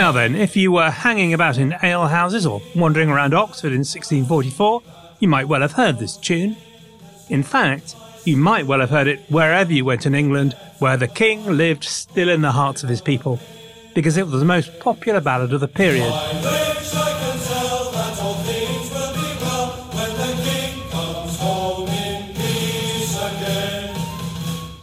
Now then, if you were hanging about in alehouses or wandering around Oxford in 1644, you might well have heard this tune. In fact, you might well have heard it wherever you went in England, where the king lived still in the hearts of his people, because it was the most popular ballad of the period.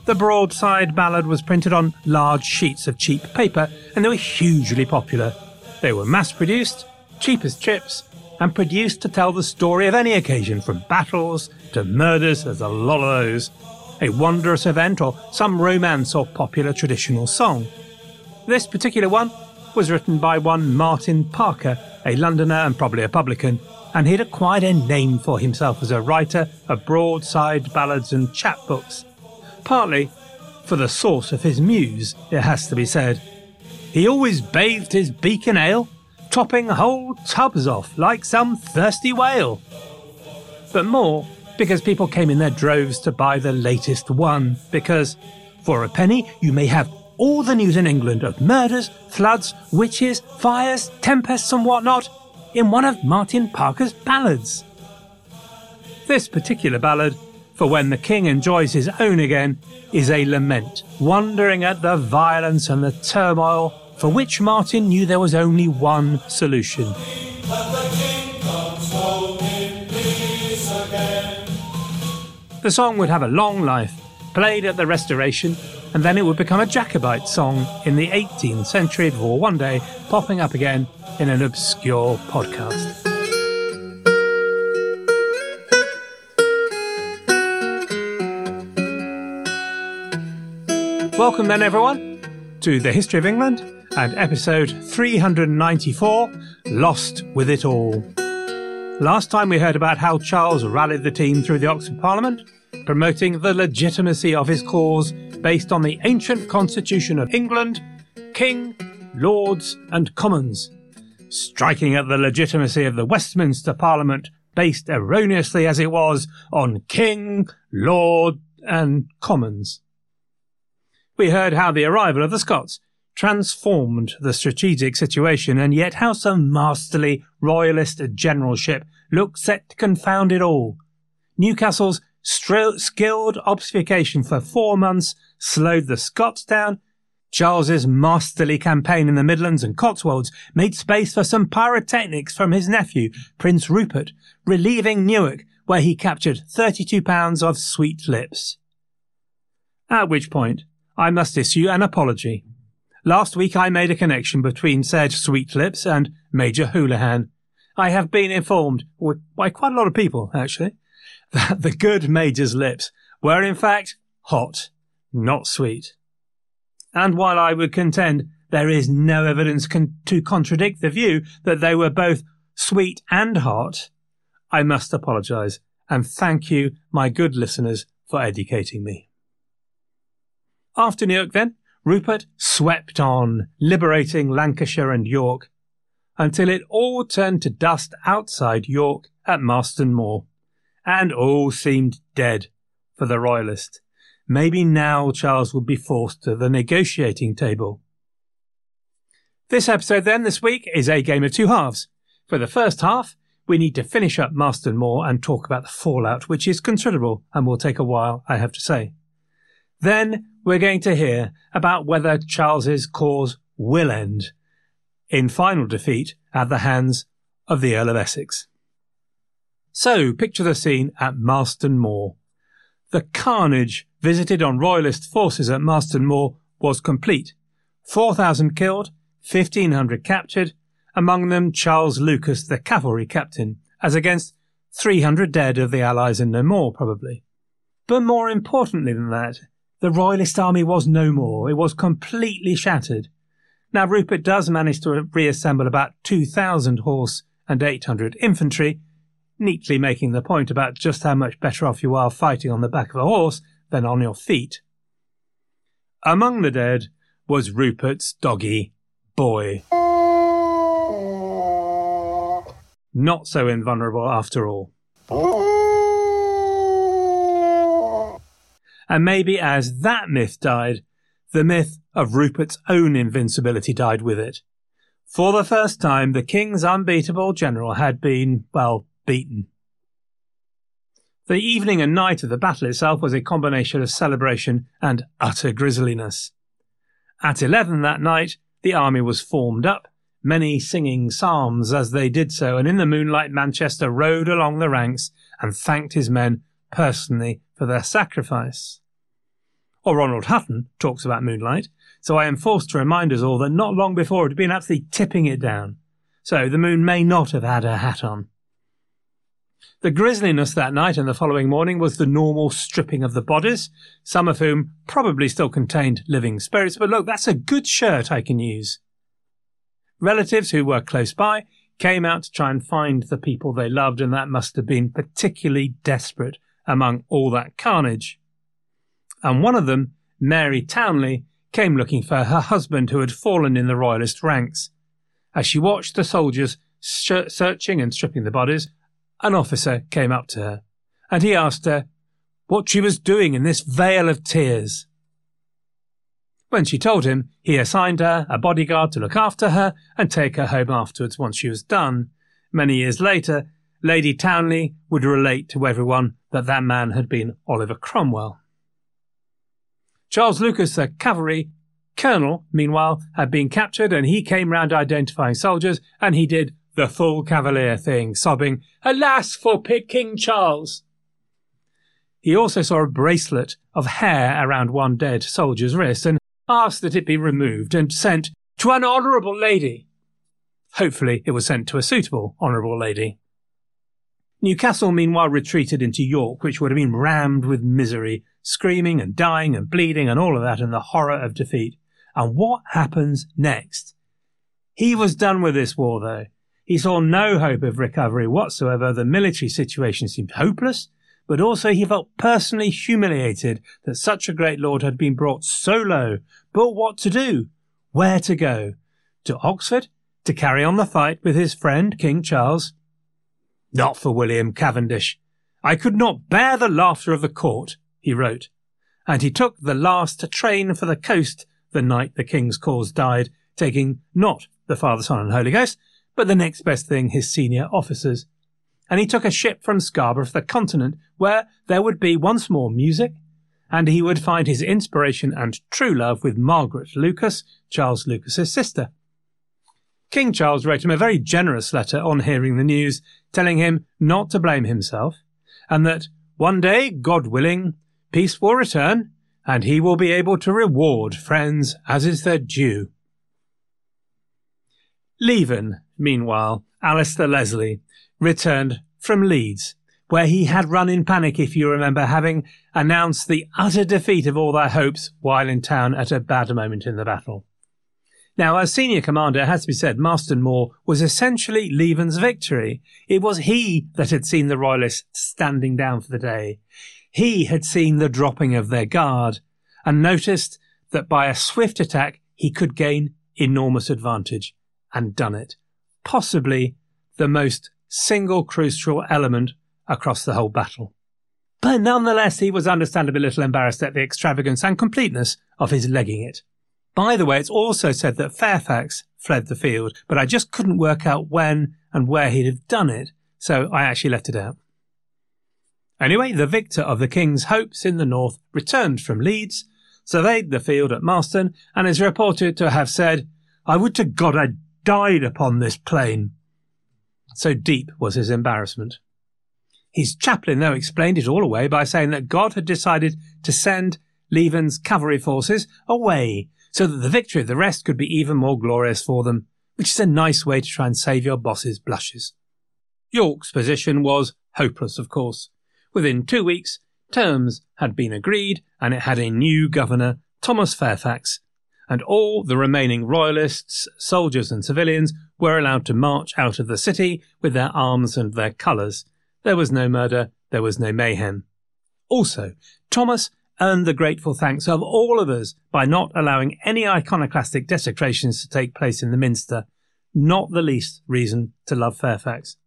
The broadside ballad was printed on large sheets of cheap paper and they were hugely popular. They were mass produced, cheap as chips, and produced to tell the story of any occasion, from battles to murders, there's a lot of those, a wondrous event, or some romance or popular traditional song. This particular one was written by one Martin Parker, a Londoner and probably a publican, and he'd acquired a name for himself as a writer of broadside ballads and chapbooks partly for the source of his muse, it has to be said. He always bathed his beak in ale, topping whole tubs off like some thirsty whale. But more because people came in their droves to buy the latest one, because for a penny you may have all the news in England of murders, floods, witches, fires, tempests, and whatnot in one of Martin Parker's ballads. This particular ballad for when the king enjoys his own again, is a lament, wondering at the violence and the turmoil for which Martin knew there was only one solution. The song would have a long life, played at the Restoration, and then it would become a Jacobite song in the 18th century before one day popping up again in an obscure podcast. Welcome then, everyone, to the History of England and episode 394 Lost with It All. Last time we heard about how Charles rallied the team through the Oxford Parliament, promoting the legitimacy of his cause based on the ancient constitution of England, King, Lords, and Commons, striking at the legitimacy of the Westminster Parliament based erroneously as it was on King, Lord, and Commons we heard how the arrival of the Scots transformed the strategic situation, and yet how some masterly royalist generalship looked set to confound it all. Newcastle's stri- skilled obfuscation for four months slowed the Scots down. Charles's masterly campaign in the Midlands and Cotswolds made space for some pyrotechnics from his nephew, Prince Rupert, relieving Newark, where he captured 32 pounds of sweet lips. At which point, I must issue an apology. Last week I made a connection between said Sweet Lips and Major Houlihan. I have been informed by quite a lot of people, actually, that the good Major's lips were in fact hot, not sweet. And while I would contend there is no evidence con- to contradict the view that they were both sweet and hot, I must apologise and thank you, my good listeners, for educating me. After Newark, then, Rupert swept on, liberating Lancashire and York, until it all turned to dust outside York at Marston Moor, and all seemed dead for the Royalist. Maybe now Charles would be forced to the negotiating table. This episode, then, this week, is a game of two halves. For the first half, we need to finish up Marston Moor and talk about the fallout, which is considerable and will take a while, I have to say. Then we're going to hear about whether Charles's cause will end in final defeat at the hands of the Earl of Essex. So, picture the scene at Marston Moor. The carnage visited on Royalist forces at Marston Moor was complete. 4,000 killed, 1,500 captured, among them Charles Lucas, the cavalry captain, as against 300 dead of the Allies and no more, probably. But more importantly than that, the Royalist army was no more. It was completely shattered. Now, Rupert does manage to reassemble about 2,000 horse and 800 infantry, neatly making the point about just how much better off you are fighting on the back of a horse than on your feet. Among the dead was Rupert's doggy, Boy. Not so invulnerable after all. And maybe as that myth died, the myth of Rupert's own invincibility died with it. For the first time, the king's unbeatable general had been, well, beaten. The evening and night of the battle itself was a combination of celebration and utter grisliness. At eleven that night, the army was formed up, many singing psalms as they did so, and in the moonlight Manchester rode along the ranks and thanked his men personally for their sacrifice. Or Ronald Hutton talks about moonlight, so I am forced to remind us all that not long before it had been absolutely tipping it down. So the moon may not have had her hat on. The grisliness that night and the following morning was the normal stripping of the bodies, some of whom probably still contained living spirits, but look, that's a good shirt I can use. Relatives who were close by came out to try and find the people they loved, and that must have been particularly desperate among all that carnage. And one of them, Mary Townley, came looking for her husband who had fallen in the royalist ranks. As she watched the soldiers searching and stripping the bodies, an officer came up to her, and he asked her what she was doing in this vale of tears. When she told him, he assigned her a bodyguard to look after her and take her home afterwards once she was done. Many years later, Lady Townley would relate to everyone that that man had been Oliver Cromwell. Charles Lucas, the cavalry colonel, meanwhile, had been captured and he came round identifying soldiers and he did the full cavalier thing, sobbing, Alas for King Charles! He also saw a bracelet of hair around one dead soldier's wrist and asked that it be removed and sent to an honourable lady. Hopefully, it was sent to a suitable honourable lady. Newcastle meanwhile retreated into York, which would have been rammed with misery, screaming and dying and bleeding and all of that, and the horror of defeat. And what happens next? He was done with this war, though. He saw no hope of recovery whatsoever. The military situation seemed hopeless, but also he felt personally humiliated that such a great lord had been brought so low. But what to do? Where to go? To Oxford? To carry on the fight with his friend King Charles? Not for William Cavendish. I could not bear the laughter of the court, he wrote. And he took the last train for the coast the night the king's cause died, taking not the Father, Son, and Holy Ghost, but the next best thing his senior officers and he took a ship from Scarborough for the continent, where there would be once more music, and he would find his inspiration and true love with Margaret Lucas, Charles Lucas's sister. King Charles wrote him a very generous letter on hearing the news, telling him not to blame himself, and that one day, God willing, peace will return, and he will be able to reward friends as is their due. Leven, meanwhile, Alistair Leslie, returned from Leeds, where he had run in panic, if you remember, having announced the utter defeat of all their hopes while in town at a bad moment in the battle. Now, as senior commander, it has to be said, Marston Moor was essentially Leven's victory. It was he that had seen the Royalists standing down for the day. He had seen the dropping of their guard and noticed that by a swift attack he could gain enormous advantage and done it. Possibly the most single crucial element across the whole battle. But nonetheless, he was understandably a little embarrassed at the extravagance and completeness of his legging it. By the way, it's also said that Fairfax fled the field, but I just couldn't work out when and where he'd have done it, so I actually left it out. Anyway, the victor of the king's hopes in the north returned from Leeds, surveyed the field at Marston, and is reported to have said, I would to God I'd died upon this plain. So deep was his embarrassment. His chaplain, though, explained it all away by saying that God had decided to send Leven's cavalry forces away so that the victory of the rest could be even more glorious for them, which is a nice way to try and save your boss's blushes. York's position was hopeless, of course. Within two weeks, terms had been agreed, and it had a new governor, Thomas Fairfax, and all the remaining royalists, soldiers, and civilians were allowed to march out of the city with their arms and their colours. There was no murder, there was no mayhem. Also, Thomas earned the grateful thanks of all of us by not allowing any iconoclastic desecrations to take place in the Minster, not the least reason to love Fairfax.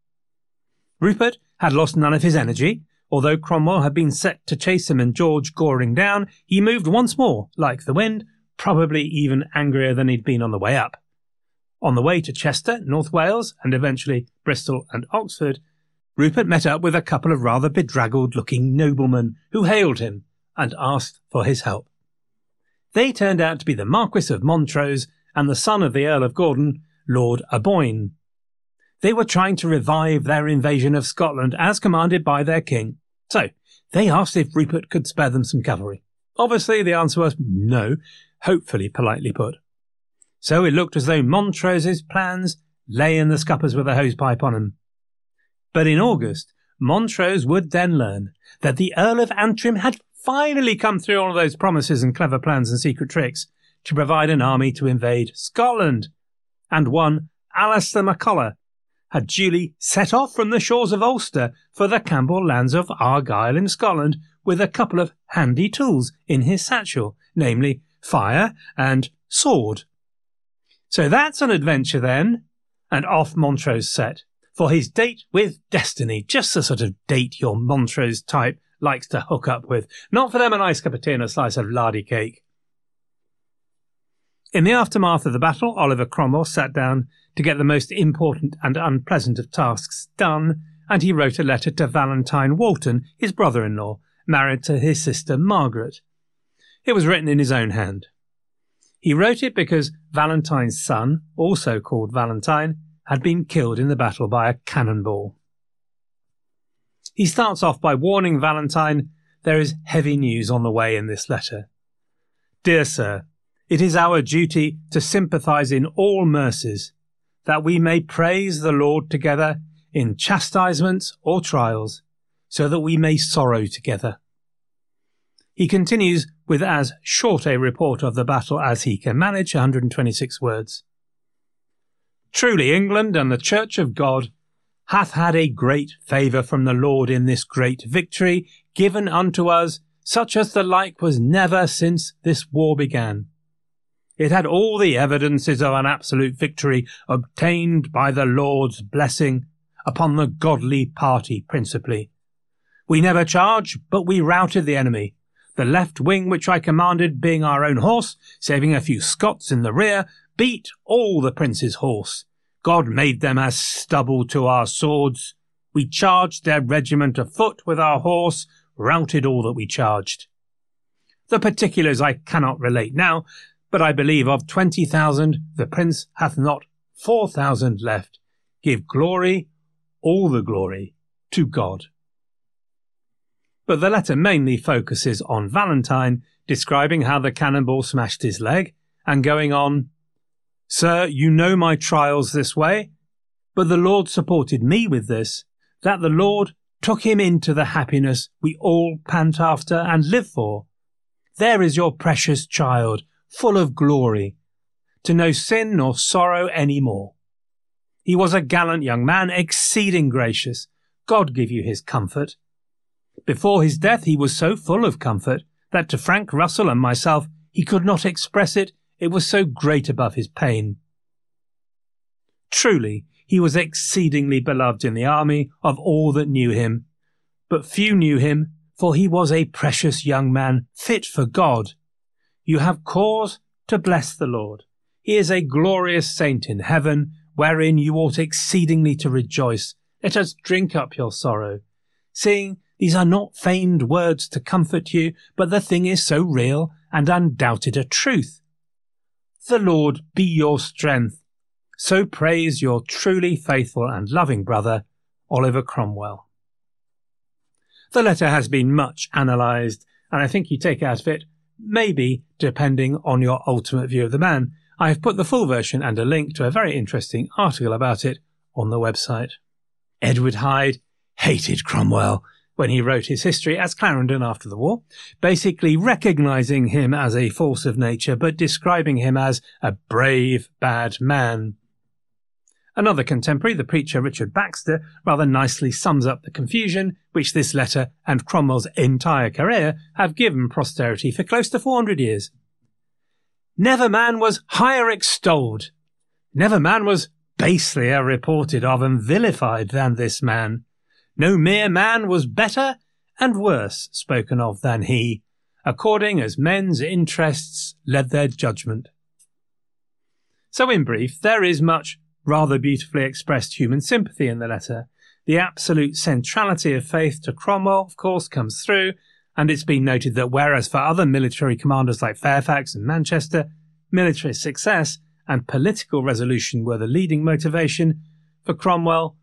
Rupert had lost none of his energy. Although Cromwell had been set to chase him and George Goring down, he moved once more, like the wind, probably even angrier than he'd been on the way up. On the way to Chester, North Wales, and eventually Bristol and Oxford, Rupert met up with a couple of rather bedraggled looking noblemen who hailed him and asked for his help. They turned out to be the Marquis of Montrose and the son of the Earl of Gordon, Lord Aboyne. They were trying to revive their invasion of Scotland as commanded by their king. So, they asked if Rupert could spare them some cavalry. Obviously, the answer was no, hopefully politely put. So it looked as though Montrose's plans lay in the scuppers with a hosepipe on them. But in August, Montrose would then learn that the Earl of Antrim had finally come through all of those promises and clever plans and secret tricks to provide an army to invade Scotland. And one, Alistair MacColla, had duly set off from the shores of Ulster for the Campbell lands of Argyll in Scotland with a couple of handy tools in his satchel, namely fire and sword. So that's an adventure then, and off Montrose set for his date with destiny, just the sort of date your Montrose type likes to hook up with. Not for them a nice cup of tea and a slice of lardy cake. In the aftermath of the battle, Oliver Cromwell sat down to get the most important and unpleasant of tasks done, and he wrote a letter to Valentine Walton, his brother in law, married to his sister Margaret. It was written in his own hand. He wrote it because Valentine's son, also called Valentine, had been killed in the battle by a cannonball. He starts off by warning Valentine there is heavy news on the way in this letter. Dear Sir, it is our duty to sympathize in all mercies, that we may praise the Lord together in chastisements or trials, so that we may sorrow together. He continues with as short a report of the battle as he can manage, 126 words. Truly, England and the Church of God hath had a great favour from the Lord in this great victory given unto us, such as the like was never since this war began. It had all the evidences of an absolute victory obtained by the Lord's blessing upon the godly party principally. We never charged, but we routed the enemy. The left wing which I commanded being our own horse, saving a few Scots in the rear, beat all the prince's horse. God made them as stubble to our swords. We charged their regiment afoot with our horse, routed all that we charged. The particulars I cannot relate now, but I believe of twenty thousand the prince hath not four thousand left. Give glory, all the glory, to God. But the letter mainly focuses on Valentine, describing how the cannonball smashed his leg, and going on Sir, you know my trials this way, but the Lord supported me with this, that the Lord took him into the happiness we all pant after and live for. There is your precious child, full of glory, to know sin nor sorrow any more. He was a gallant young man, exceeding gracious. God give you his comfort. Before his death, he was so full of comfort that to Frank Russell and myself, he could not express it, it was so great above his pain. Truly, he was exceedingly beloved in the army of all that knew him. But few knew him, for he was a precious young man, fit for God. You have cause to bless the Lord. He is a glorious saint in heaven, wherein you ought exceedingly to rejoice. Let us drink up your sorrow. Seeing these are not feigned words to comfort you, but the thing is so real and undoubted a truth. The Lord be your strength so prays your truly faithful and loving brother, Oliver Cromwell. The letter has been much analysed, and I think you take out of it, maybe depending on your ultimate view of the man. I have put the full version and a link to a very interesting article about it on the website. Edward Hyde hated Cromwell when he wrote his history as Clarendon after the war, basically recognising him as a force of nature but describing him as a brave, bad man. Another contemporary, the preacher Richard Baxter, rather nicely sums up the confusion which this letter and Cromwell's entire career have given posterity for close to 400 years. Never man was higher extolled. Never man was baselier reported of and vilified than this man. No mere man was better and worse spoken of than he, according as men's interests led their judgment. So, in brief, there is much rather beautifully expressed human sympathy in the letter. The absolute centrality of faith to Cromwell, of course, comes through, and it's been noted that whereas for other military commanders like Fairfax and Manchester, military success and political resolution were the leading motivation, for Cromwell,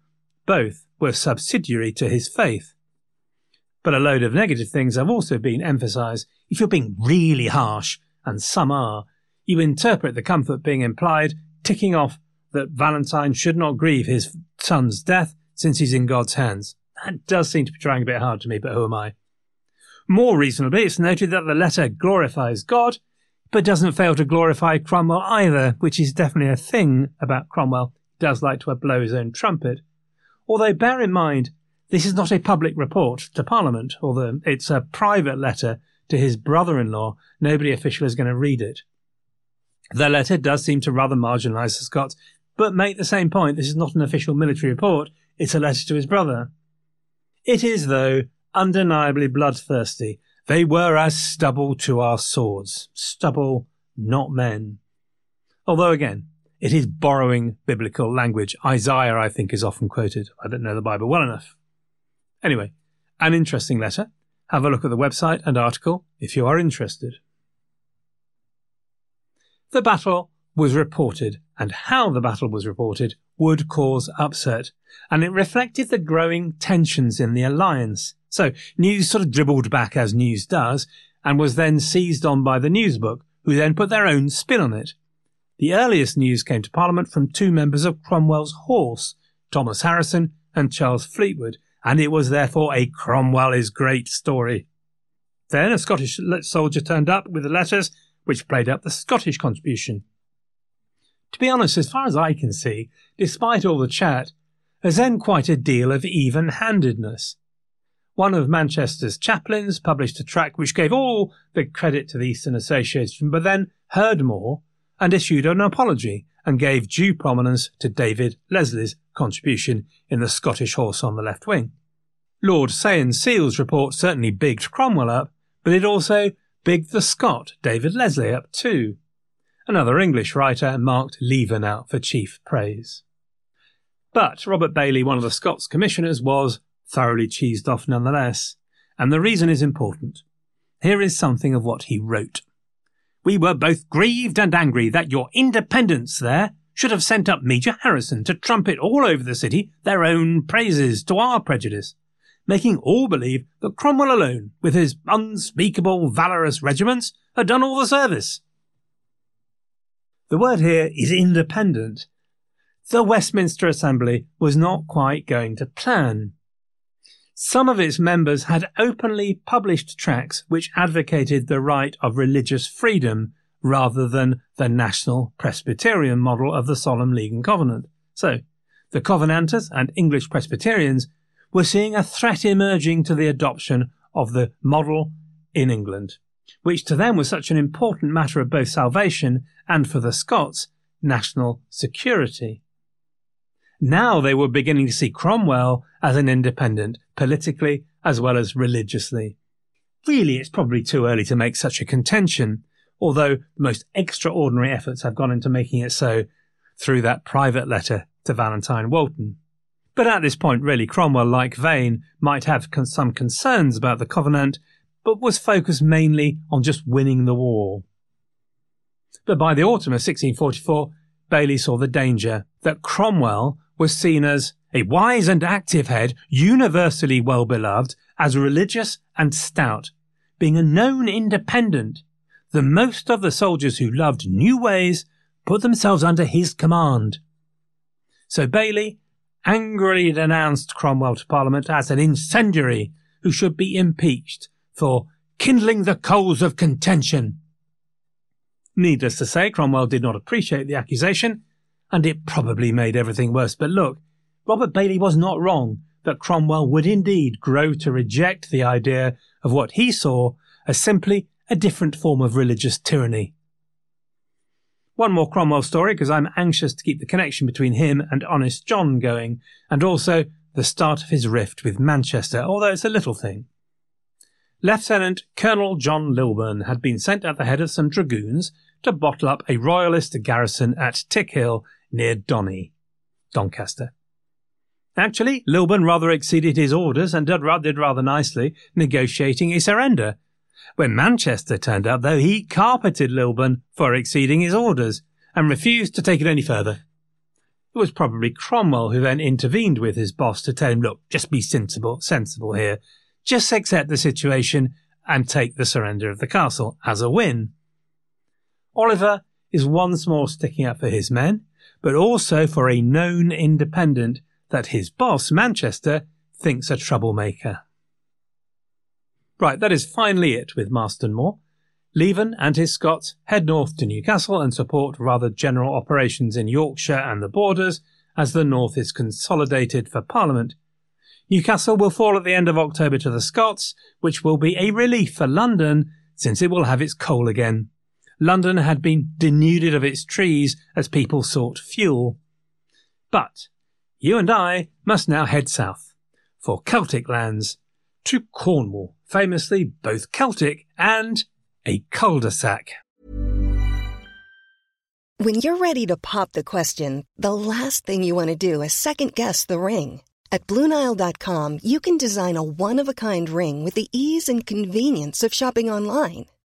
both were subsidiary to his faith. But a load of negative things have also been emphasised. If you're being really harsh, and some are, you interpret the comfort being implied, ticking off that Valentine should not grieve his son's death since he's in God's hands. That does seem to be trying a bit hard to me, but who am I? More reasonably, it's noted that the letter glorifies God, but doesn't fail to glorify Cromwell either, which is definitely a thing about Cromwell. He does like to blow his own trumpet. Although bear in mind, this is not a public report to Parliament, although it's a private letter to his brother-in-law. Nobody official is going to read it. The letter does seem to rather marginalise the Scots but make the same point. This is not an official military report, it's a letter to his brother. It is, though, undeniably bloodthirsty. They were as stubble to our swords. Stubble, not men. Although, again, it is borrowing biblical language. Isaiah, I think, is often quoted. I don't know the Bible well enough. Anyway, an interesting letter. Have a look at the website and article if you are interested. The battle was reported and how the battle was reported would cause upset, and it reflected the growing tensions in the alliance. So news sort of dribbled back as news does, and was then seized on by the newsbook, who then put their own spin on it. The earliest news came to Parliament from two members of Cromwell's horse, Thomas Harrison and Charles Fleetwood, and it was therefore a Cromwell is great story. Then a Scottish soldier turned up with the letters, which played up the Scottish contribution. To be honest, as far as I can see, despite all the chat, there's then quite a deal of even handedness. One of Manchester's chaplains published a tract which gave all the credit to the Eastern Association, but then heard more and issued an apology and gave due prominence to David Leslie's contribution in the Scottish horse on the left wing. Lord Saye and Sele's report certainly bigged Cromwell up, but it also bigged the Scot, David Leslie, up too. Another English writer marked Leven out for chief praise. But Robert Baillie, one of the Scots commissioners, was thoroughly cheesed off nonetheless, and the reason is important. Here is something of what he wrote. We were both grieved and angry that your independents there should have sent up Major Harrison to trumpet all over the city their own praises to our prejudice, making all believe that Cromwell alone, with his unspeakable valorous regiments, had done all the service. The word here is independent. The Westminster Assembly was not quite going to plan. Some of its members had openly published tracts which advocated the right of religious freedom rather than the national Presbyterian model of the Solemn League and Covenant. So, the Covenanters and English Presbyterians were seeing a threat emerging to the adoption of the model in England, which to them was such an important matter of both salvation and for the Scots, national security. Now they were beginning to see Cromwell as an independent, politically as well as religiously. Really, it's probably too early to make such a contention, although the most extraordinary efforts have gone into making it so through that private letter to Valentine Walton. But at this point, really, Cromwell, like Vane, might have con- some concerns about the Covenant, but was focused mainly on just winning the war. But by the autumn of 1644, Baillie saw the danger that Cromwell was seen as a wise and active head, universally well beloved, as religious and stout, being a known independent. The most of the soldiers who loved new ways put themselves under his command. So Baillie angrily denounced Cromwell to Parliament as an incendiary who should be impeached for kindling the coals of contention. Needless to say, Cromwell did not appreciate the accusation and it probably made everything worse. But look, Robert Baillie was not wrong that Cromwell would indeed grow to reject the idea of what he saw as simply a different form of religious tyranny. One more Cromwell story, because I'm anxious to keep the connection between him and Honest John going, and also the start of his rift with Manchester, although it's a little thing. Lieutenant Colonel John Lilburne had been sent at the head of some dragoons to bottle up a royalist garrison at Tickhill near Donny, Doncaster. Actually, Lilburne rather exceeded his orders and did rather nicely, negotiating a surrender. When Manchester turned up, though, he carpeted Lilburne for exceeding his orders and refused to take it any further. It was probably Cromwell who then intervened with his boss to tell him, look, just be sensible, sensible here. Just accept the situation and take the surrender of the castle as a win. Oliver is once more sticking up for his men, but also for a known independent that his boss, Manchester, thinks a troublemaker. Right, that is finally it with Marston Moor. Leven and his Scots head north to Newcastle and support rather general operations in Yorkshire and the borders as the north is consolidated for Parliament. Newcastle will fall at the end of October to the Scots, which will be a relief for London since it will have its coal again. London had been denuded of its trees as people sought fuel. But you and I must now head south for Celtic lands to Cornwall, famously both Celtic and a cul-de-sac. When you're ready to pop the question, the last thing you want to do is second guess the ring. At Bluenile.com, you can design a one-of-a-kind ring with the ease and convenience of shopping online.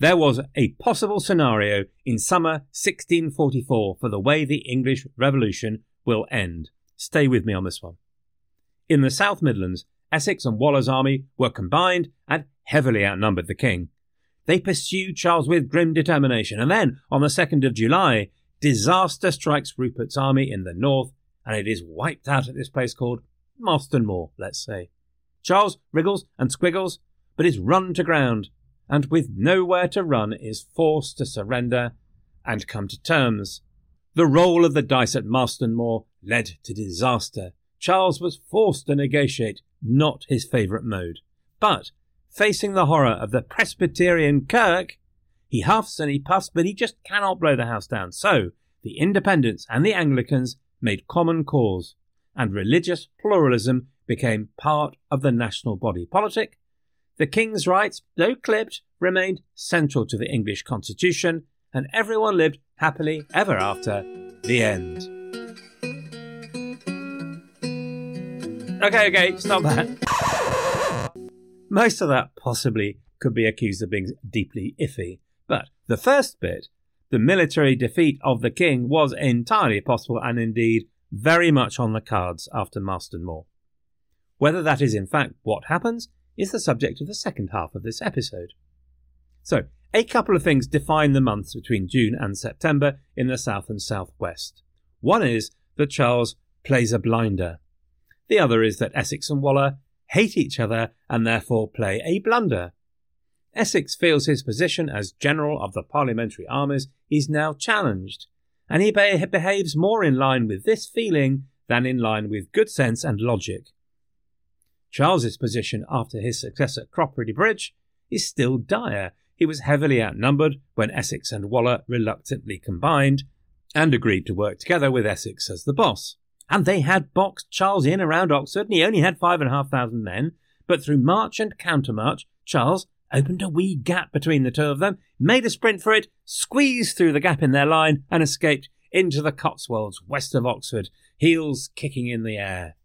there was a possible scenario in summer 1644 for the way the English Revolution will end. Stay with me on this one. In the South Midlands, Essex and Waller's army were combined and heavily outnumbered the king. They pursued Charles with grim determination, and then, on the 2nd of July, disaster strikes Rupert's army in the north, and it is wiped out at this place called Marston Moor, let's say. Charles wriggles and squiggles, but is run to ground and with nowhere to run is forced to surrender and come to terms. The roll of the dice at Marston Moor led to disaster. Charles was forced to negotiate, not his favourite mode. But, facing the horror of the Presbyterian Kirk, he huffs and he puffs, but he just cannot blow the house down. So, the Independents and the Anglicans made common cause, and religious pluralism became part of the national body politic, the King's rights, though clipped, remained central to the English constitution, and everyone lived happily ever after. The end. Okay, okay, stop that. Most of that possibly could be accused of being deeply iffy, but the first bit, the military defeat of the king, was entirely possible and indeed very much on the cards after Marston Moor. Whether that is in fact what happens is the subject of the second half of this episode. So, a couple of things define the months between June and September in the south and southwest. One is that Charles plays a blinder. The other is that Essex and Waller hate each other and therefore play a blunder. Essex feels his position as general of the parliamentary armies is now challenged, and he behaves more in line with this feeling than in line with good sense and logic. Charles's position after his success at Cropredy Bridge is still dire. He was heavily outnumbered when Essex and Waller reluctantly combined and agreed to work together with Essex as the boss. And they had boxed Charles in around Oxford, and he only had five and a half thousand men. But through march and countermarch, Charles opened a wee gap between the two of them, made a sprint for it, squeezed through the gap in their line, and escaped into the Cotswolds west of Oxford, heels kicking in the air.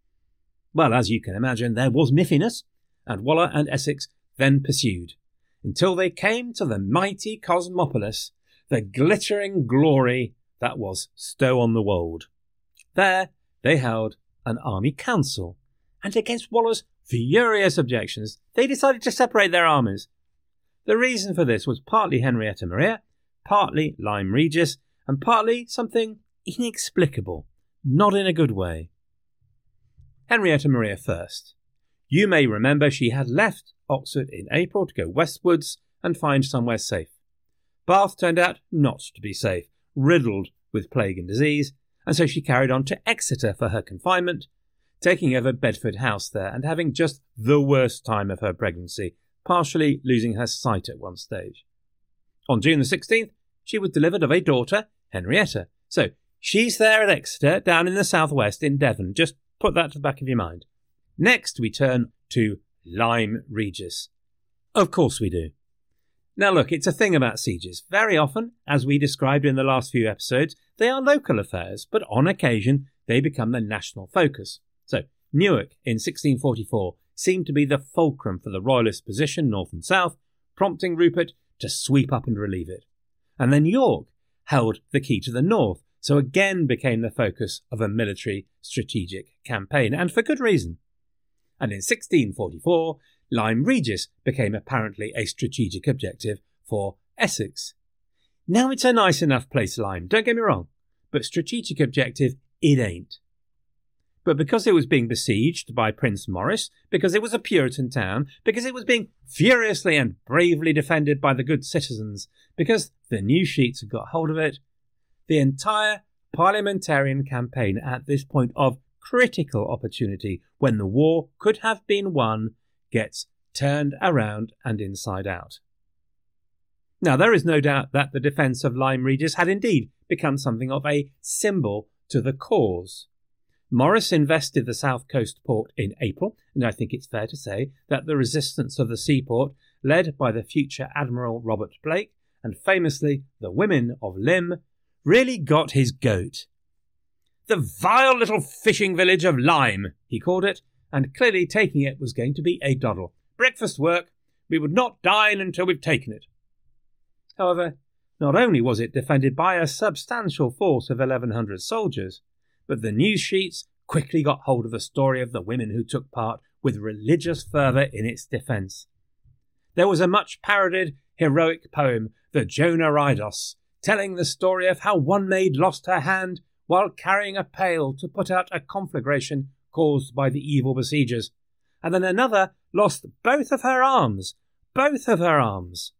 Well, as you can imagine, there was miffiness, and Waller and Essex then pursued, until they came to the mighty Cosmopolis, the glittering glory that was Stow on the Wold. There they held an army council, and against Waller's furious objections, they decided to separate their armies. The reason for this was partly Henrietta Maria, partly Lyme Regis, and partly something inexplicable, not in a good way. Henrietta Maria first. You may remember she had left Oxford in April to go westwards and find somewhere safe. Bath turned out not to be safe, riddled with plague and disease, and so she carried on to Exeter for her confinement, taking over Bedford House there and having just the worst time of her pregnancy, partially losing her sight at one stage. On June the 16th, she was delivered of a daughter, Henrietta. So she's there at Exeter, down in the southwest in Devon, just Put that to the back of your mind. Next, we turn to Lyme Regis. Of course we do. Now, look, it's a thing about sieges. Very often, as we described in the last few episodes, they are local affairs, but on occasion, they become the national focus. So, Newark in 1644 seemed to be the fulcrum for the Royalist position north and south, prompting Rupert to sweep up and relieve it. And then York held the key to the north, so again became the focus of a military strategic campaign, and for good reason. And in 1644, Lyme Regis became apparently a strategic objective for Essex. Now it's a nice enough place, Lyme, don't get me wrong, but strategic objective it ain't. But because it was being besieged by Prince Maurice, because it was a Puritan town, because it was being furiously and bravely defended by the good citizens, because the new sheets had got hold of it, the entire parliamentarian campaign at this point of critical opportunity when the war could have been won gets turned around and inside out. Now, there is no doubt that the defence of Lyme Regis had indeed become something of a symbol to the cause. Maurice invested the south coast port in April, and I think it's fair to say that the resistance of the seaport, led by the future Admiral Robert Blake, and famously the women of Lyme, really got his goat. The vile little fishing village of Lyme, he called it, and clearly taking it was going to be a doddle. Breakfast work. We would not dine until we've taken it. However, not only was it defended by a substantial force of 1,100 soldiers, but the news sheets quickly got hold of the story of the women who took part with religious fervour in its defence. There was a much parodied heroic poem, the Joaneriados, telling the story of how one maid lost her hand while carrying a pail to put out a conflagration caused by the evil besiegers, and then another lost both of her arms. Both of her arms.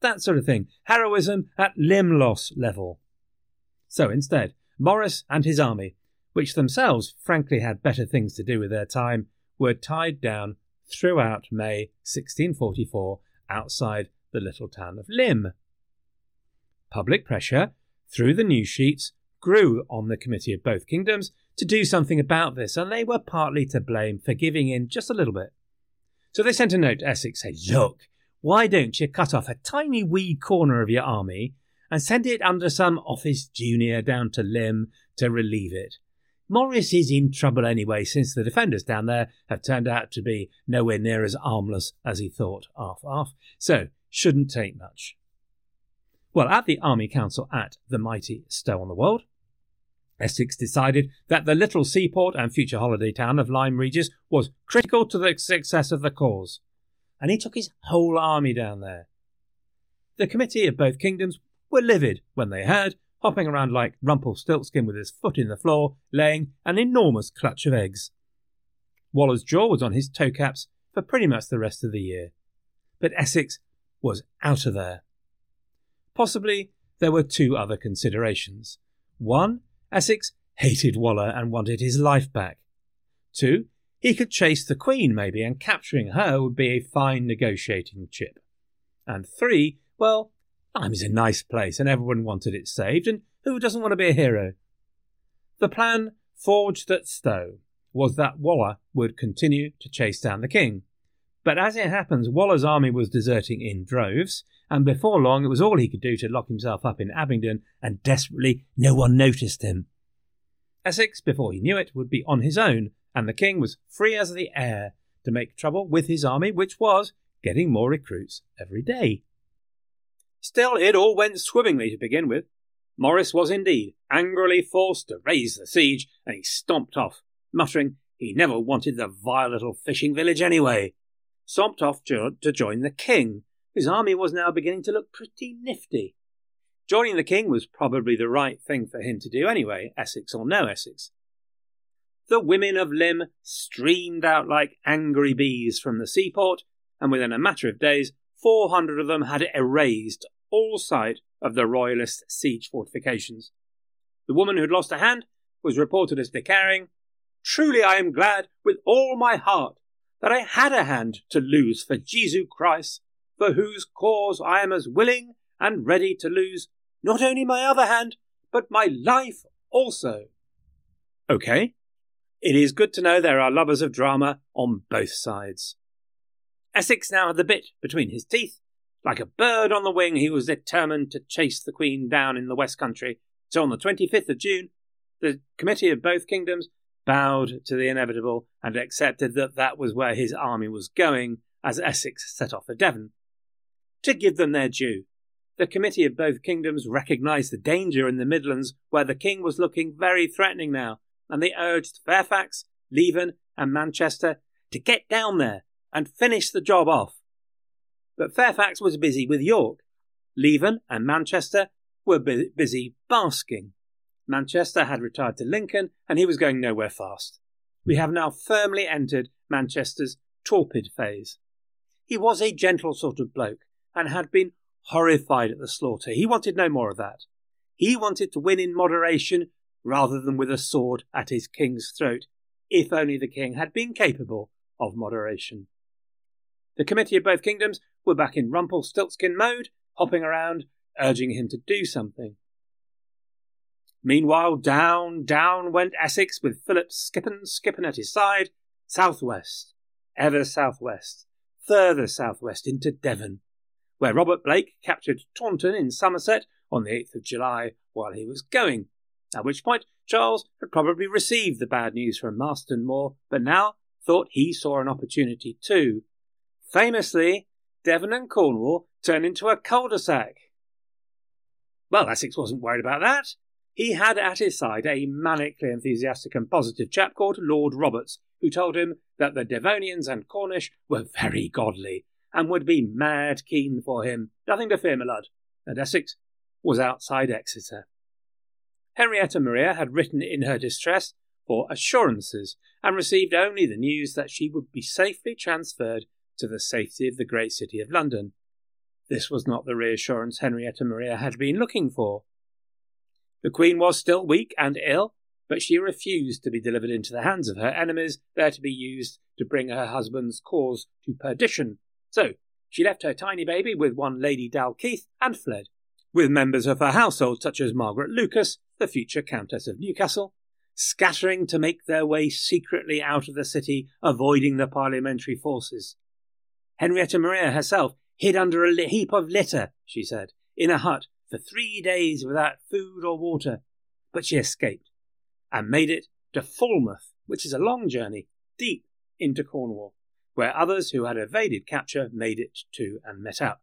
That sort of thing. Heroism at limb loss level. So instead, Maurice and his army, which themselves frankly had better things to do with their time, were tied down throughout May 1644 outside the little town of Lyme. Public pressure, through the news sheets, grew on the Committee of Both Kingdoms to do something about this, and they were partly to blame for giving in just a little bit. So they sent a note to Essex saying, Look, why don't you cut off a tiny wee corner of your army and send it under some office junior down to Lyme to relieve it? Maurice is in trouble anyway, since the defenders down there have turned out to be nowhere near as armless as he thought, half half, so shouldn't take much. Well, at the Army Council at the mighty Stow on the Wold, Essex decided that the little seaport and future holiday town of Lyme Regis was critical to the success of the cause, and he took his whole army down there. The committee of both kingdoms were livid when they heard, hopping around like Rumpelstiltskin with his foot in the floor, laying an enormous clutch of eggs. Waller's jaw was on his toe caps for pretty much the rest of the year, but Essex was out of there. Possibly there were two other considerations. One, Essex hated Waller and wanted his life back. Two, he could chase the Queen, maybe, and capturing her would be a fine negotiating chip. And three, well, Lyme is a nice place and everyone wanted it saved, and who doesn't want to be a hero? The plan forged at Stowe was that Waller would continue to chase down the king. But as it happens, Waller's army was deserting in droves, and before long it was all he could do to lock himself up in Abingdon, and desperately no one noticed him. Essex, before he knew it, would be on his own, and the king was free as the air to make trouble with his army, which was getting more recruits every day. Still, it all went swimmingly to begin with. Maurice was indeed angrily forced to raise the siege, and he stomped off, muttering he never wanted the vile little fishing village anyway. Stomped off to, join the king, his army was now beginning to look pretty nifty. Joining the king was probably the right thing for him to do anyway, Essex or no Essex. The women of Lyme streamed out like angry bees from the seaport, and within a matter of days, 400 of them had erased all sight of the royalist siege fortifications. The woman who'd lost a hand was reported as declaring, Truly I am glad with all my heart that I had a hand to lose for Jesu Christ for whose cause I am as willing and ready to lose not only my other hand, but my life also. Okay, it is good to know there are lovers of drama on both sides. Essex now had the bit between his teeth. Like a bird on the wing, he was determined to chase the Queen down in the West Country. So on the 25th of June, the committee of both kingdoms bowed to the inevitable and accepted that that was where his army was going as Essex set off for Devon to give them their due. The committee of both kingdoms recognised the danger in the Midlands, where the king was looking very threatening now, and they urged Fairfax, Leven, and Manchester to get down there and finish the job off. But Fairfax was busy with York. Leven and Manchester were bu- busy basking. Manchester had retired to Lincoln, and he was going nowhere fast. We have now firmly entered Manchester's torpid phase. He was a gentle sort of bloke, and had been horrified at the slaughter. He wanted no more of that. He wanted to win in moderation rather than with a sword at his king's throat, if only the king had been capable of moderation. The committee of both kingdoms were back in Rumpelstiltskin mode, hopping around, urging him to do something. Meanwhile, down, down went Essex with Philip Skippon, skipping at his side, southwest, ever southwest, further southwest into Devon, where Robert Blake captured Taunton in Somerset on the 8th of July while he was going, at which point Charles had probably received the bad news from Marston Moor, but now thought he saw an opportunity too. Famously, Devon and Cornwall turned into a cul-de-sac. Well, Essex wasn't worried about that. He had at his side a manically enthusiastic and positive chap called Lord Robartes, who told him that the Devonians and Cornish were very godly and would be mad keen for him. Nothing to fear, my lad. And Essex was outside Exeter. Henrietta Maria had written in her distress for assurances and received only the news that she would be safely transferred to the safety of the great city of London. This was not the reassurance Henrietta Maria had been looking for. The Queen was still weak and ill, but she refused to be delivered into the hands of her enemies, there to be used to bring her husband's cause to perdition. So she left her tiny baby with one Lady Dalkeith and fled, with members of her household such as Margaret Lucas, the future Countess of Newcastle, scattering to make their way secretly out of the city, avoiding the parliamentary forces. Henrietta Maria herself hid under a heap of litter, she said, in a hut for three days without food or water, but she escaped and made it to Falmouth, which is a long journey deep into Cornwall, where others who had evaded capture made it to and met up.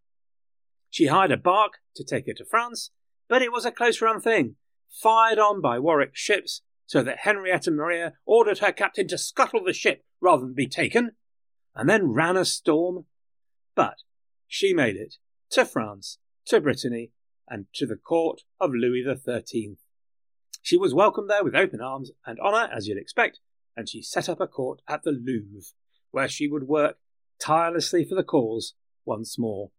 She hired a bark to take her to France, but it was a close run thing, fired on by Warwick's ships, so that Henrietta Maria ordered her captain to scuttle the ship rather than be taken, and then ran a storm. But she made it to France, to Brittany, and to the court of Louis XIII. She was welcomed there with open arms and honour, as you'd expect, and she set up a court at the Louvre, where she would work tirelessly for the cause once more.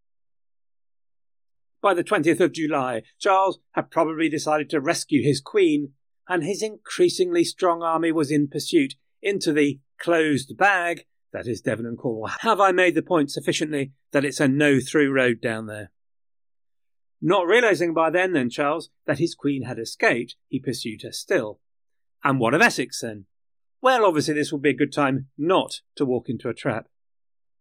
By the 20th of July, Charles had probably decided to rescue his queen, and his increasingly strong army was in pursuit into the closed bag that is Devon and Cornwall. Have I made the point sufficiently that it's a no through road down there? Not realizing by then, then, Charles, that his queen had escaped, he pursued her still. And what of Essex then? Well, obviously, this would be a good time not to walk into a trap.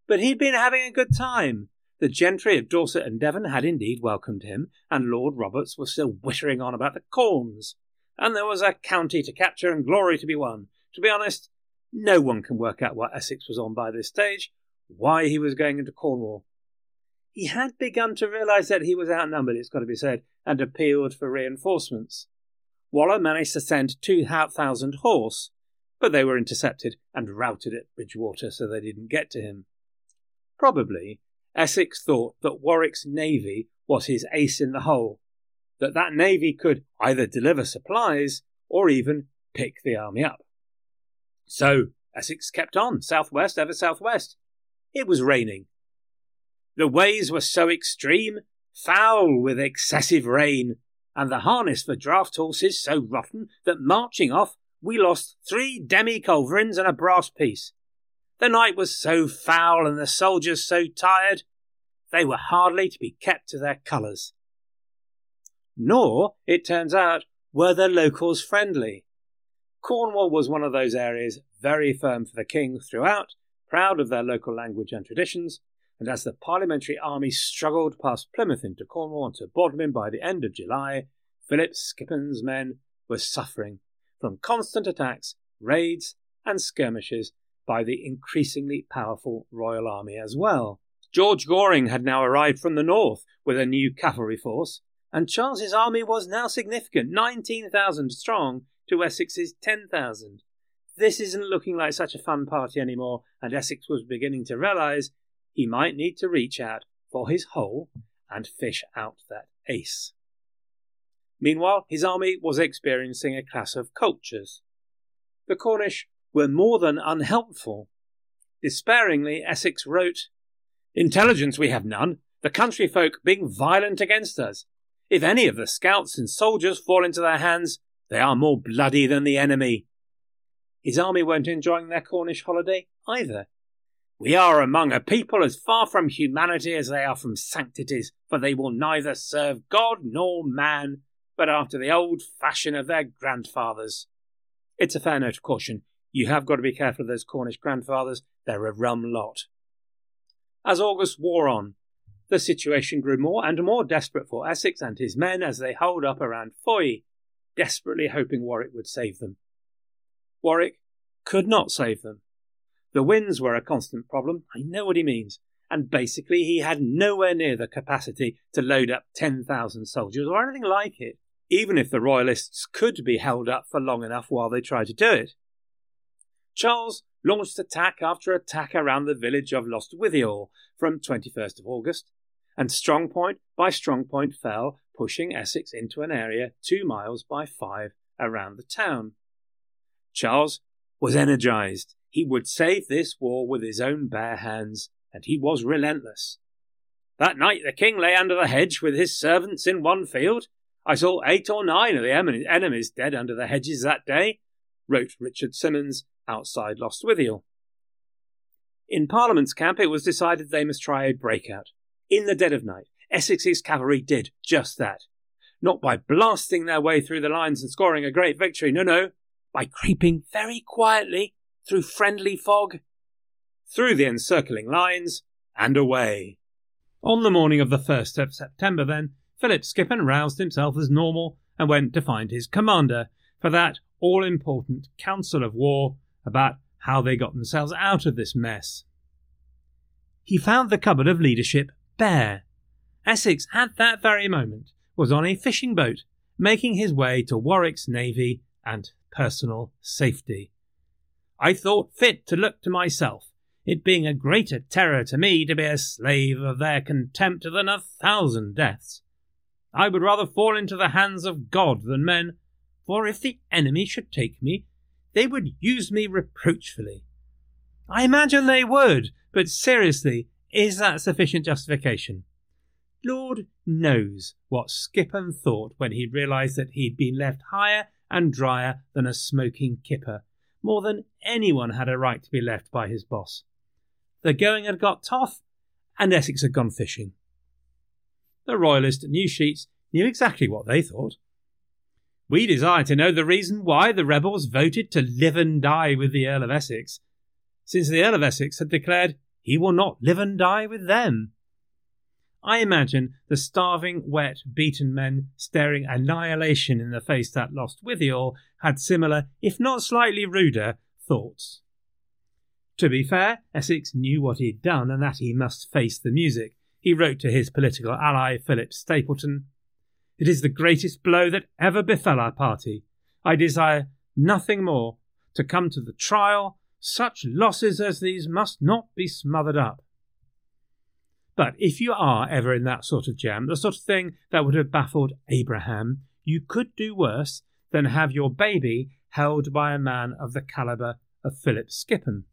But he'd been having a good time. The gentry of Dorset and Devon had indeed welcomed him, and Lord Robartes was still whittering on about the corns. And there was a county to capture and glory to be won. To be honest, no one can work out what Essex was on by this stage, why he was going into Cornwall. He had begun to realise that he was outnumbered, it's got to be said, and appealed for reinforcements. Waller managed to send two thousand horse, but they were intercepted and routed at Bridgwater, so they didn't get to him. Probably Essex thought that Warwick's navy was his ace in the hole, that that navy could either deliver supplies or even pick the army up. So Essex kept on, southwest, ever southwest. It was raining. The ways were so extreme, foul with excessive rain, and the harness for draft horses so rotten that marching off we lost three demi culverins and a brass piece. The night was so foul and the soldiers so tired, they were hardly to be kept to their colours. Nor, it turns out, were the locals friendly. Cornwall was one of those areas very firm for the king throughout, proud of their local language and traditions, and as the Parliamentary army struggled past Plymouth into Cornwall and to Bodmin by the end of July, Philip Skippon's men were suffering from constant attacks, raids, and skirmishes by the increasingly powerful Royal Army as well. George Goring had now arrived from the north with a new cavalry force, and Charles's army was now significant 19,000 strong to Essex's 10,000. This isn't looking like such a fun party anymore, and Essex was beginning to realise he might need to reach out for his hole and fish out that ace. Meanwhile, his army was experiencing a class of cultures. The Cornish were more than unhelpful. Despairingly, Essex wrote, Intelligence we have none, the country folk being violent against us. If any of the scouts and soldiers fall into their hands, they are more bloody than the enemy. His army weren't enjoying their Cornish holiday either. We are among a people as far from humanity as they are from sanctities, for they will neither serve God nor man, but after the old fashion of their grandfathers. It's a fair note of caution. You have got to be careful of those Cornish grandfathers. They're a rum lot. As August wore on, the situation grew more and more desperate for Essex and his men as they holed up around Fowey, desperately hoping Warwick would save them. Warwick could not save them. The winds were a constant problem, I know what he means, and basically he had nowhere near the capacity to load up 10,000 soldiers or anything like it, even if the Royalists could be held up for long enough while they tried to do it. Charles launched attack after attack around the village of Lostwithiel from 21st of August, and strong point by strong point fell, pushing Essex into an area two miles by five around the town. Charles was energized. He would save this war with his own bare hands, and he was relentless. That night the king lay under the hedge with his servants in one field. I saw eight or nine of the enemies dead under the hedges that day, wrote Richard Symonds outside Lostwithiel. In Parliament's camp, it was decided they must try a breakout. In the dead of night, Essex's cavalry did just that. Not by blasting their way through the lines and scoring a great victory, no, no, by creeping very quietly through friendly fog, through the encircling lines, and away. On the morning of the 1st of September, then, Philip Skippon roused himself as normal and went to find his commander, for that all important council of war about how they got themselves out of this mess. He found the cupboard of leadership bare. Essex, at that very moment, was on a fishing boat, making his way to Warwick's navy and personal safety. I thought fit to look to myself, it being a greater terror to me to be a slave of their contempt than a thousand deaths. I would rather fall into the hands of God than men, for if the enemy should take me, they would use me reproachfully. I imagine they would, but seriously, is that sufficient justification? Lord knows what Skippon thought when he realised that he'd been left higher and drier than a smoking kipper, more than anyone had a right to be left by his boss. The going had got tough, and Essex had gone fishing. The Royalist news sheets knew exactly what they thought. We desire to know the reason why the rebels voted to live and die with the Earl of Essex, since the Earl of Essex had declared he will not live and die with them. I imagine the starving, wet, beaten men staring annihilation in the face that Lostwithiel had similar, if not slightly ruder, thoughts. To be fair, Essex knew what he'd done and that he must face the music. He wrote to his political ally, Philip Stapleton It is the greatest blow that ever befell our party. I desire nothing more to come to the trial. Such losses as these must not be smothered up. But if you are ever in that sort of jam, the sort of thing that would have baffled Abraham, you could do worse than have your baby held by a man of the calibre of Philip Skippon.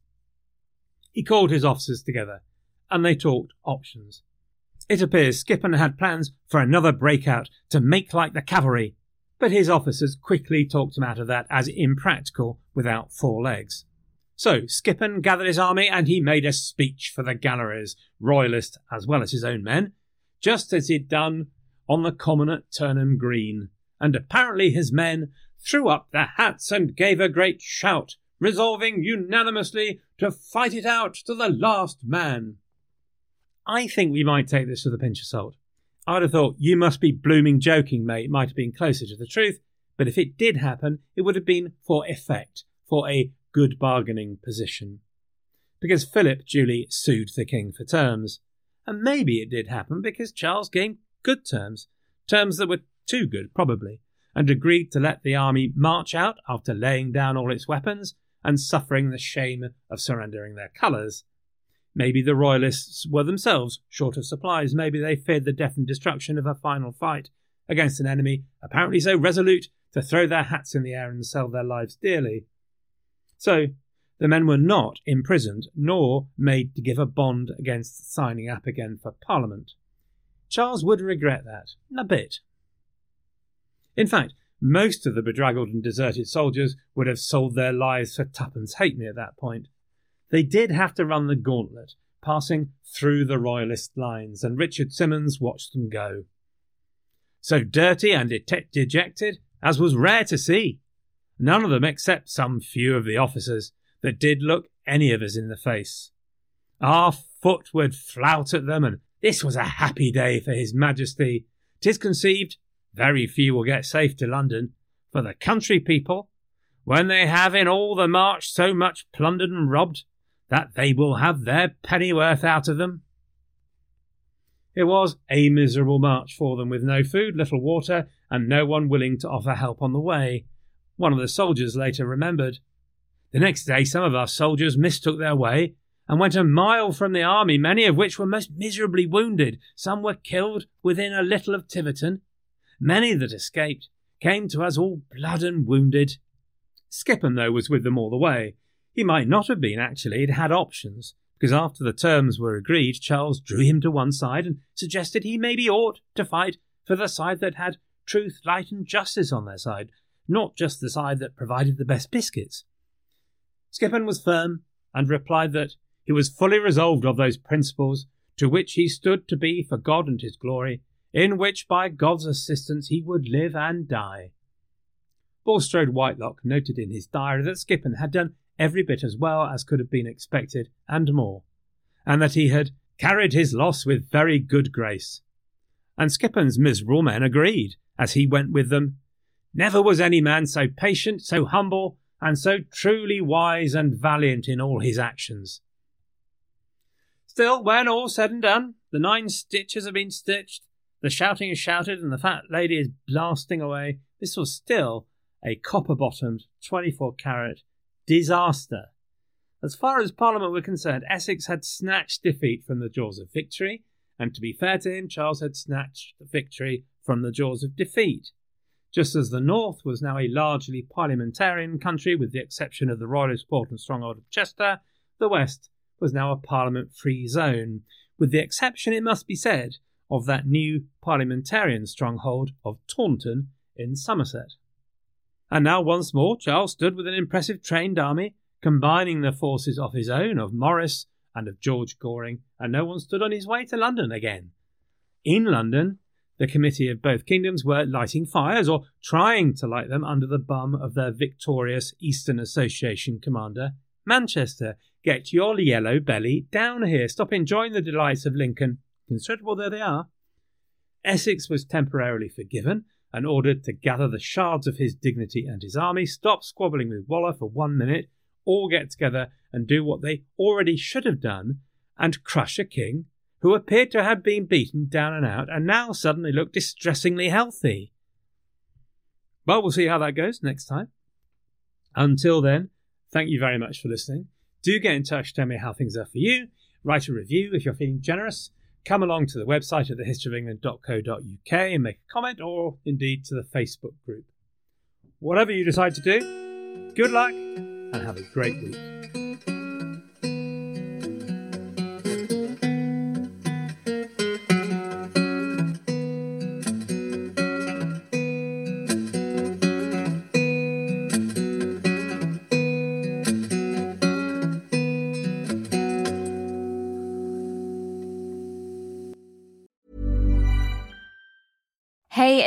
He called his officers together, and they talked options. It appears Skippon had plans for another breakout to make like the cavalry, but his officers quickly talked him out of that as impractical without four legs. So Skippon gathered his army and he made a speech for the galleries, royalist as well as his own men, just as he'd done on the common at Turnham Green. And apparently his men threw up their hats and gave a great shout, resolving unanimously to fight it out to the last man. I think we might take this with a pinch of salt. I'd have thought, you must be blooming joking, mate, might have been closer to the truth, but if it did happen, it would have been for effect, for a good bargaining position. Because Philip duly sued the king for terms. And maybe it did happen because Charles gave good terms, terms that were too good, probably, and agreed to let the army march out after laying down all its weapons and suffering the shame of surrendering their colours. Maybe the royalists were themselves short of supplies. Maybe they feared the death and destruction of a final fight against an enemy apparently so resolute to throw their hats in the air and sell their lives dearly. So the men were not imprisoned nor made to give a bond against signing up again for Parliament. Charles would regret that a bit. In fact, most of the bedraggled and deserted soldiers would have sold their lives for twopence halfpenny at that point. They did have to run the gauntlet, passing through the royalist lines, and Richard Symonds watched them go. So dirty and dejected as was rare to see none of them except some few of the officers that did look any of us in the face. Our foot would flout at them, and this was a happy day for His Majesty. Tis conceived very few will get safe to London, for the country people, when they have in all the march so much plundered and robbed, that they will have their pennyworth out of them. It was a miserable march for them, with no food, little water, and no one willing to offer help on the way. One of the soldiers later remembered. The next day, some of our soldiers mistook their way and went a mile from the army, many of which were most miserably wounded. Some were killed within a little of Tiverton. Many that escaped came to us all blood and wounded. Skippon, though, was with them all the way. He might not have been, actually. He'd had options, because after the terms were agreed, Charles drew him to one side and suggested he maybe ought to fight for the side that had truth, light, and justice on their side, not just the side that provided the best biscuits. Skippon was firm and replied that he was fully resolved of those principles to which he stood to be for God and his glory, in which by God's assistance he would live and die. Bulstrode Whitelocke noted in his diary that Skippon had done every bit as well as could have been expected and more, and that he had carried his loss with very good grace. And Skippon's miserable men agreed, as he went with them Never was any man so patient, so humble, and so truly wise and valiant in all his actions. Still, when all's said and done, the nine stitches have been stitched, the shouting is shouted, and the fat lady is blasting away, this was still a copper bottomed, 24 carat disaster. As far as Parliament were concerned, Essex had snatched defeat from the jaws of victory, and to be fair to him, Charles had snatched victory from the jaws of defeat. Just as the North was now a largely parliamentarian country, with the exception of the Royalist port and stronghold of Chester, the West was now a parliament free zone, with the exception, it must be said, of that new parliamentarian stronghold of Taunton in Somerset. And now once more Charles stood with an impressive trained army, combining the forces of his own, of Maurice, and of George Goring, and no one stood on his way to London again. In London, the committee of both kingdoms were lighting fires, or trying to light them, under the bum of their victorious Eastern Association commander, Manchester. Get your yellow belly down here. Stop enjoying the delights of Lincoln, considerable though they are. Essex was temporarily forgiven and ordered to gather the shards of his dignity and his army, stop squabbling with Waller for one minute, all get together and do what they already should have done and crush a king who appeared to have been beaten down and out and now suddenly looked distressingly healthy. But we'll see how that goes next time. Until then, thank you very much for listening. Do get in touch, tell me how things are for you. Write a review if you're feeling generous. Come along to the website at thehistoryofengland.co.uk and make a comment, or indeed to the Facebook group. Whatever you decide to do, good luck and have a great week.